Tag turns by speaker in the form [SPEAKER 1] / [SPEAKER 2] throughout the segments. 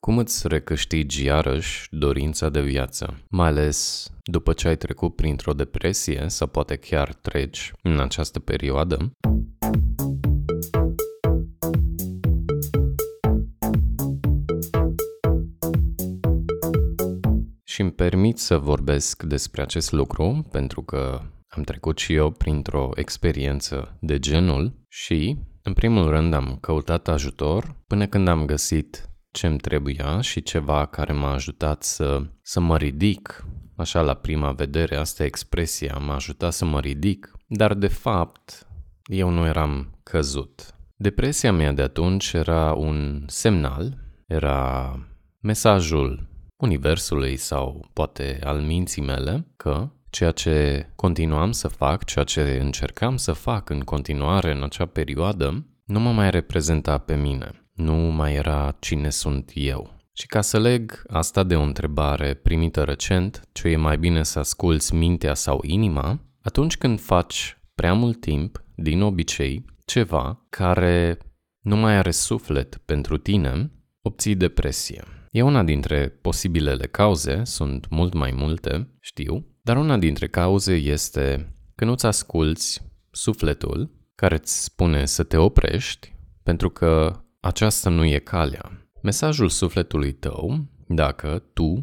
[SPEAKER 1] Cum îți recâștigi iarăși dorința de viață, mai ales după ce ai trecut printr-o depresie sau poate chiar treci în această perioadă? Și îmi permit să vorbesc despre acest lucru pentru că am trecut și eu printr-o experiență de genul și, în primul rând, am căutat ajutor până când am găsit ce-mi trebuia și ceva care m-a ajutat să, să mă ridic. Așa, la prima vedere, asta expresia m-a ajutat să mă ridic, dar de fapt eu nu eram căzut. Depresia mea de atunci era un semnal, era mesajul universului sau poate al minții mele că ceea ce continuam să fac, ceea ce încercam să fac în continuare în acea perioadă, nu mă mai reprezenta pe mine nu mai era cine sunt eu. Și ca să leg asta de o întrebare primită recent, ce e mai bine să asculți mintea sau inima, atunci când faci prea mult timp, din obicei, ceva care nu mai are suflet pentru tine, obții depresie. E una dintre posibilele cauze, sunt mult mai multe, știu, dar una dintre cauze este că nu-ți asculți sufletul care îți spune să te oprești pentru că aceasta nu e calea. Mesajul sufletului tău, dacă tu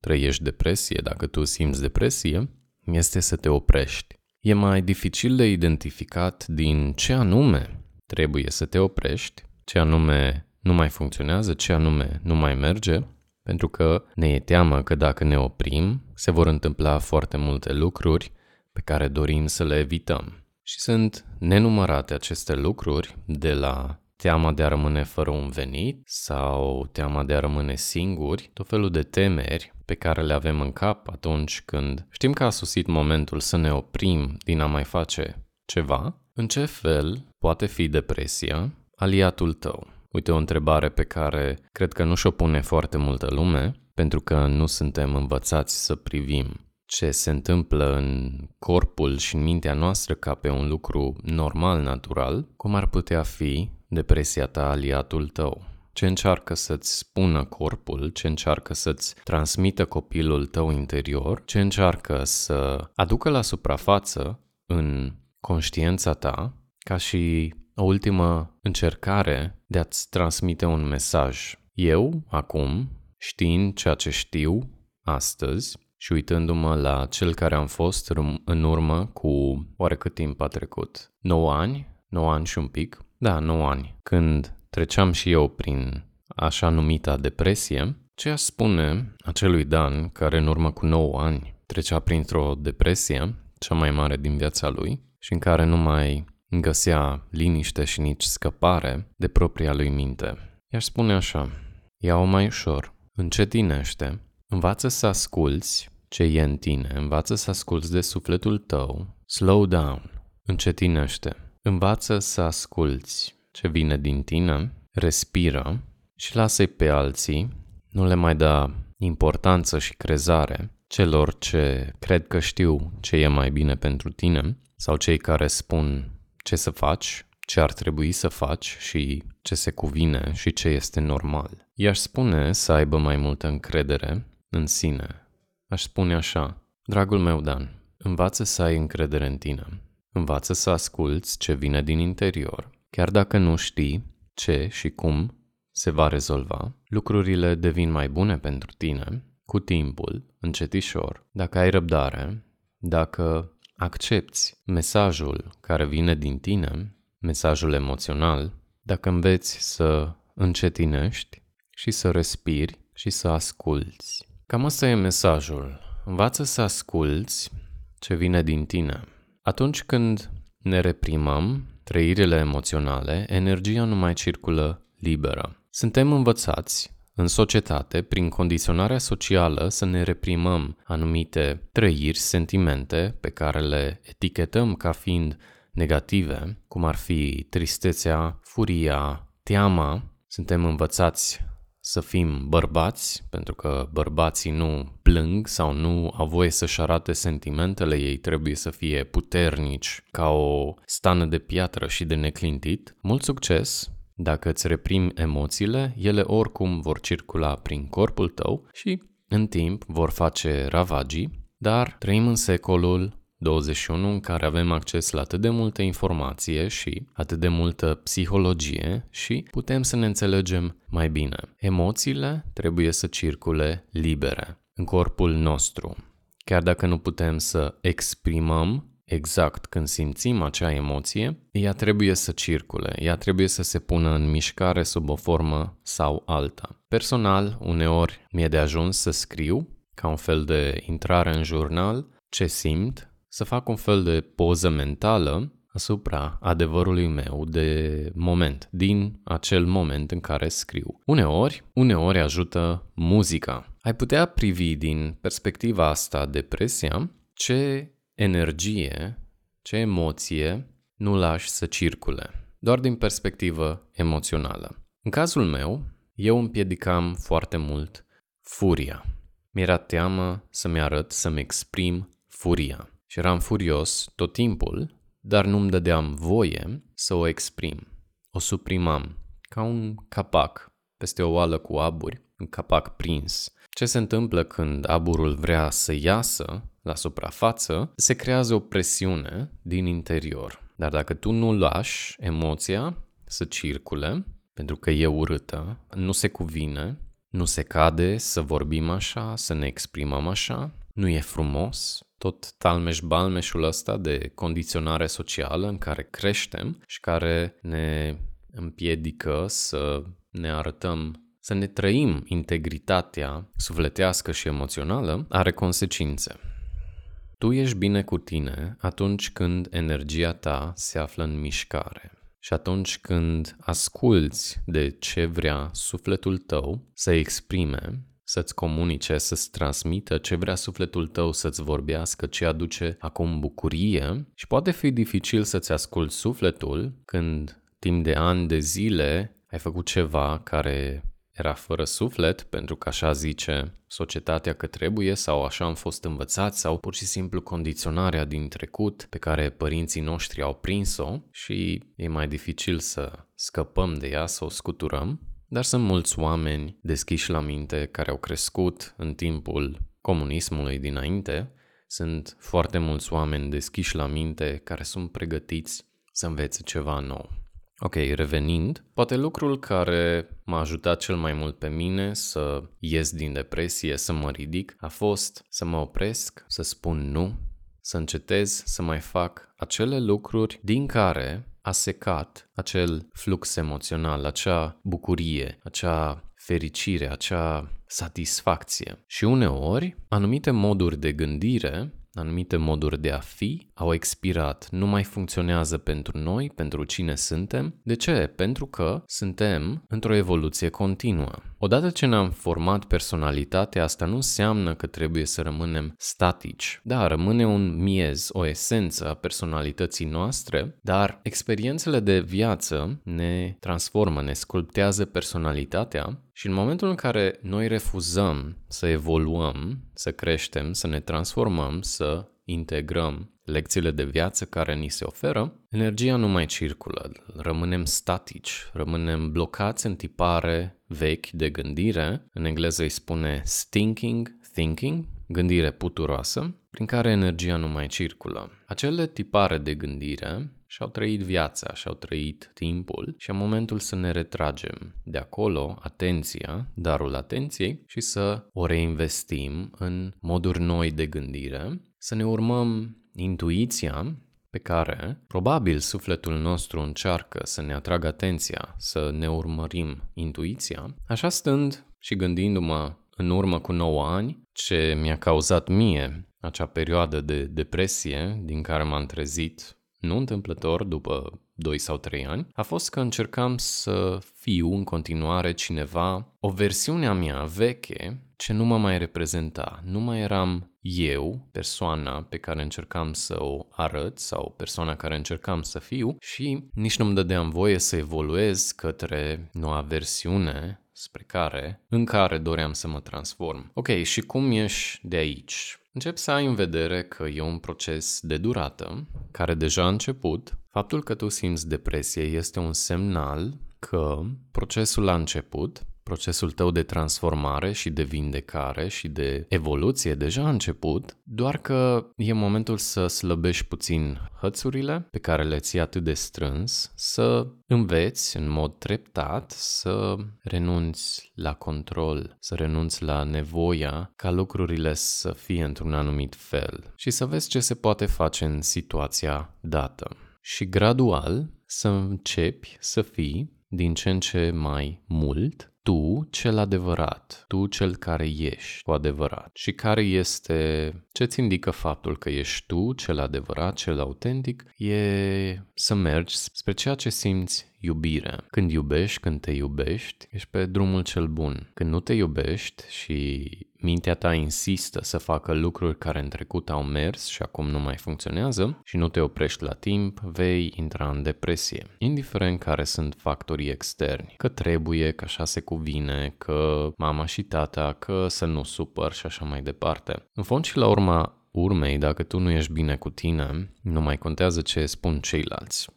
[SPEAKER 1] trăiești depresie, dacă tu simți depresie, este să te oprești. E mai dificil de identificat din ce anume trebuie să te oprești, ce anume nu mai funcționează, ce anume nu mai merge, pentru că ne e teamă că dacă ne oprim, se vor întâmpla foarte multe lucruri pe care dorim să le evităm. Și sunt nenumărate aceste lucruri, de la teama de a rămâne fără un venit sau teama de a rămâne singuri, tot felul de temeri pe care le avem în cap atunci când știm că a sosit momentul să ne oprim din a mai face ceva, în ce fel poate fi depresia aliatul tău? Uite o întrebare pe care cred că nu și-o pune foarte multă lume, pentru că nu suntem învățați să privim ce se întâmplă în corpul și în mintea noastră ca pe un lucru normal, natural, cum ar putea fi depresia ta aliatul tău. Ce încearcă să-ți spună corpul, ce încearcă să-ți transmită copilul tău interior, ce încearcă să aducă la suprafață în conștiința ta, ca și o ultimă încercare de a-ți transmite un mesaj. Eu, acum, știind ceea ce știu astăzi și uitându-mă la cel care am fost în urmă cu oarecât timp a trecut. 9 ani, 9 ani și un pic, da, 9 ani. Când treceam și eu prin așa numita depresie, ce aș spune acelui Dan care în urmă cu 9 ani trecea printr-o depresie, cea mai mare din viața lui, și în care nu mai găsea liniște și nici scăpare de propria lui minte. I-aș spune așa, ia-o mai ușor, încetinește, învață să asculți ce e în tine, învață să asculți de sufletul tău, slow down, încetinește, Învață să asculți ce vine din tine, respiră și lasă-i pe alții, nu le mai da importanță și crezare celor ce cred că știu ce e mai bine pentru tine sau cei care spun ce să faci, ce ar trebui să faci și ce se cuvine și ce este normal. I-aș spune să aibă mai multă încredere în sine. Aș spune așa, dragul meu Dan, învață să ai încredere în tine. Învață să asculți ce vine din interior. Chiar dacă nu știi ce și cum se va rezolva, lucrurile devin mai bune pentru tine cu timpul, încetișor, dacă ai răbdare, dacă accepti mesajul care vine din tine, mesajul emoțional, dacă înveți să încetinești și să respiri și să asculți. Cam asta e mesajul. Învață să asculți ce vine din tine. Atunci când ne reprimăm trăirile emoționale, energia nu mai circulă liberă. Suntem învățați în societate, prin condiționarea socială, să ne reprimăm anumite trăiri, sentimente pe care le etichetăm ca fiind negative, cum ar fi tristețea, furia, teama. Suntem învățați să fim bărbați, pentru că bărbații nu plâng sau nu au voie să-și arate sentimentele, ei trebuie să fie puternici ca o stană de piatră și de neclintit. Mult succes Dacă îți reprimi emoțiile, ele oricum vor circula prin corpul tău și în timp vor face ravagii, dar trăim în secolul 21 în care avem acces la atât de multă informație și atât de multă psihologie și putem să ne înțelegem mai bine. Emoțiile trebuie să circule libere în corpul nostru. Chiar dacă nu putem să exprimăm exact când simțim acea emoție, ea trebuie să circule, ea trebuie să se pună în mișcare sub o formă sau alta. Personal, uneori mi-e de ajuns să scriu, ca un fel de intrare în jurnal, ce simt, să fac un fel de poză mentală asupra adevărului meu de moment, din acel moment în care scriu. Uneori, uneori ajută muzica. Ai putea privi din perspectiva asta depresia ce energie, ce emoție nu lași să circule, doar din perspectivă emoțională. În cazul meu, eu împiedicam foarte mult furia. Mi-era teamă să-mi arăt, să-mi exprim furia. Și eram furios tot timpul, dar nu-mi dădeam voie să o exprim. O suprimam, ca un capac peste o oală cu aburi, un capac prins. Ce se întâmplă când aburul vrea să iasă la suprafață, se creează o presiune din interior. Dar dacă tu nu lași emoția să circule, pentru că e urâtă, nu se cuvine, nu se cade să vorbim așa, să ne exprimăm așa, nu e frumos, tot talmeș-balmeșul ăsta de condiționare socială în care creștem și care ne împiedică să ne arătăm să ne trăim integritatea sufletească și emoțională are consecințe. Tu ești bine cu tine atunci când energia ta se află în mișcare și atunci când asculți de ce vrea sufletul tău să exprime să-ți comunice, să-ți transmită ce vrea sufletul tău să-ți vorbească, ce aduce acum bucurie și poate fi dificil să-ți asculți sufletul când timp de ani de zile ai făcut ceva care era fără suflet, pentru că așa zice societatea că trebuie sau așa am fost învățați sau pur și simplu condiționarea din trecut pe care părinții noștri au prins-o și e mai dificil să scăpăm de ea, să o scuturăm. Dar sunt mulți oameni deschiși la minte care au crescut în timpul comunismului dinainte, sunt foarte mulți oameni deschiși la minte care sunt pregătiți să învețe ceva nou. Ok, revenind, poate lucrul care m-a ajutat cel mai mult pe mine să ies din depresie, să mă ridic, a fost să mă opresc, să spun nu, să încetez să mai fac acele lucruri din care a secat acel flux emoțional, acea bucurie, acea fericire, acea satisfacție. Și uneori, anumite moduri de gândire anumite moduri de a fi au expirat, nu mai funcționează pentru noi, pentru cine suntem. De ce? Pentru că suntem într-o evoluție continuă. Odată ce ne-am format personalitatea, asta nu înseamnă că trebuie să rămânem statici. Da, rămâne un miez, o esență a personalității noastre, dar experiențele de viață ne transformă, ne sculptează personalitatea și în momentul în care noi refuzăm să evoluăm, să creștem, să ne transformăm, să integrăm lecțiile de viață care ni se oferă, energia nu mai circulă, rămânem statici, rămânem blocați în tipare vechi de gândire, în engleză îi spune stinking thinking, gândire puturoasă, prin care energia nu mai circulă. Acele tipare de gândire și-au trăit viața, și-au trăit timpul și e momentul să ne retragem de acolo atenția, darul atenției și să o reinvestim în moduri noi de gândire, să ne urmăm intuiția pe care probabil sufletul nostru încearcă să ne atragă atenția, să ne urmărim intuiția, așa stând și gândindu-mă în urmă cu 9 ani, ce mi-a cauzat mie acea perioadă de depresie din care m-am trezit nu întâmplător după 2 sau 3 ani, a fost că încercam să fiu în continuare cineva, o versiune a mea veche, ce nu mă mai reprezenta. Nu mai eram eu, persoana pe care încercam să o arăt sau persoana care încercam să fiu și nici nu-mi dădeam voie să evoluez către noua versiune spre care, în care doream să mă transform. Ok, și cum ieși de aici? Încep să ai în vedere că e un proces de durată, care deja a început. Faptul că tu simți depresie este un semnal că procesul a început, procesul tău de transformare și de vindecare și de evoluție deja a început, doar că e momentul să slăbești puțin hățurile pe care le ții atât de strâns, să înveți în mod treptat să renunți la control, să renunți la nevoia ca lucrurile să fie într-un anumit fel și să vezi ce se poate face în situația dată. Și gradual să începi să fii din ce în ce mai mult tu cel adevărat, tu cel care ești cu adevărat. Și care este ce-ți indică faptul că ești tu cel adevărat, cel autentic, e să mergi spre ceea ce simți iubire. Când iubești, când te iubești, ești pe drumul cel bun. Când nu te iubești și mintea ta insistă să facă lucruri care în trecut au mers și acum nu mai funcționează și nu te oprești la timp, vei intra în depresie. Indiferent care sunt factorii externi, că trebuie, că așa se cuvine, că mama și tata, că să nu supăr și așa mai departe. În fond și la urma urmei, dacă tu nu ești bine cu tine, nu mai contează ce spun ceilalți.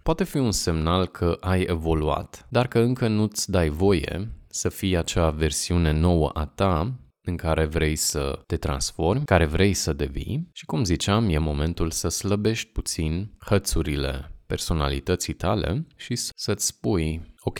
[SPEAKER 1] Mm. Poate fi un semnal că ai evoluat, dar că încă nu-ți dai voie să fii acea versiune nouă a ta în care vrei să te transformi, care vrei să devii și, cum ziceam, e momentul să slăbești puțin hățurile personalității tale și să-ți spui, ok,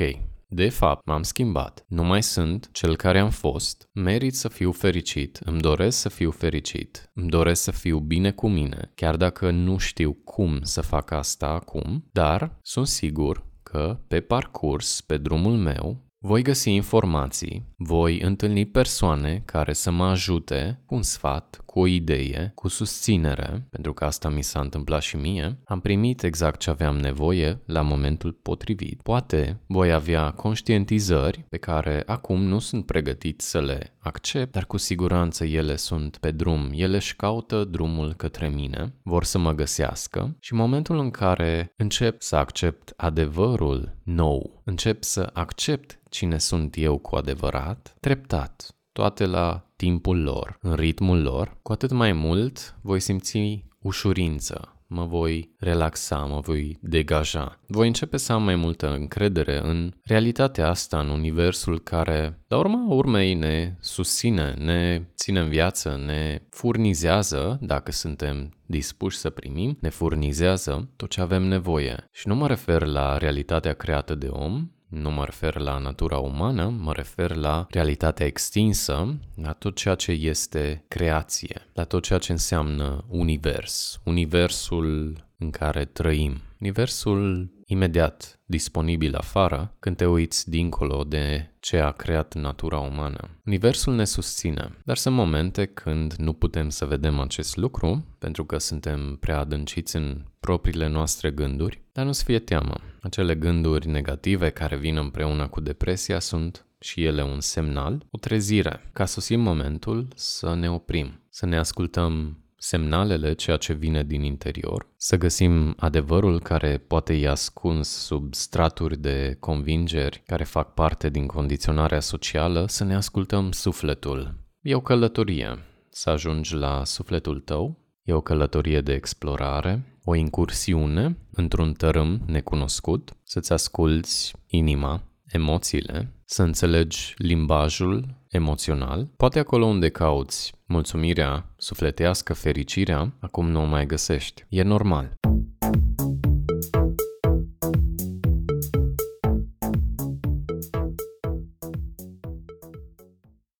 [SPEAKER 1] de fapt, m-am schimbat. Nu mai sunt cel care am fost. Merit să fiu fericit. Îmi doresc să fiu fericit. Îmi doresc să fiu bine cu mine, chiar dacă nu știu cum să fac asta acum, dar sunt sigur că pe parcurs, pe drumul meu, voi găsi informații, voi întâlni persoane care să mă ajute cu un sfat, cu o idee, cu susținere, pentru că asta mi s-a întâmplat și mie. Am primit exact ce aveam nevoie la momentul potrivit. Poate voi avea conștientizări pe care acum nu sunt pregătit să le accept, dar cu siguranță ele sunt pe drum, ele își caută drumul către mine, vor să mă găsească și momentul în care încep să accept adevărul nou, încep să accept cine sunt eu cu adevărat, treptat, toate la timpul lor, în ritmul lor, cu atât mai mult voi simți ușurință, mă voi relaxa, mă voi degaja. Voi începe să am mai multă încredere în realitatea asta, în universul care, la urma urmei, ne susține, ne ține în viață, ne furnizează, dacă suntem dispuși să primim, ne furnizează tot ce avem nevoie. Și nu mă refer la realitatea creată de om, nu mă refer la natura umană, mă refer la realitatea extinsă, la tot ceea ce este creație, la tot ceea ce înseamnă univers, universul în care trăim, universul imediat disponibil afară când te uiți dincolo de ce a creat natura umană. Universul ne susține, dar sunt momente când nu putem să vedem acest lucru pentru că suntem prea adânciți în propriile noastre gânduri, dar nu-ți fie teamă. Acele gânduri negative care vin împreună cu depresia sunt și ele un semnal, o trezire, ca să sosim momentul să ne oprim, să ne ascultăm semnalele, ceea ce vine din interior, să găsim adevărul care poate e ascuns sub straturi de convingeri care fac parte din condiționarea socială, să ne ascultăm sufletul. E o călătorie să ajungi la sufletul tău, e o călătorie de explorare, o incursiune într-un tărâm necunoscut, să-ți asculți inima, emoțiile, să înțelegi limbajul emoțional. Poate acolo unde cauți mulțumirea, sufletească, fericirea, acum nu o mai găsești. E normal.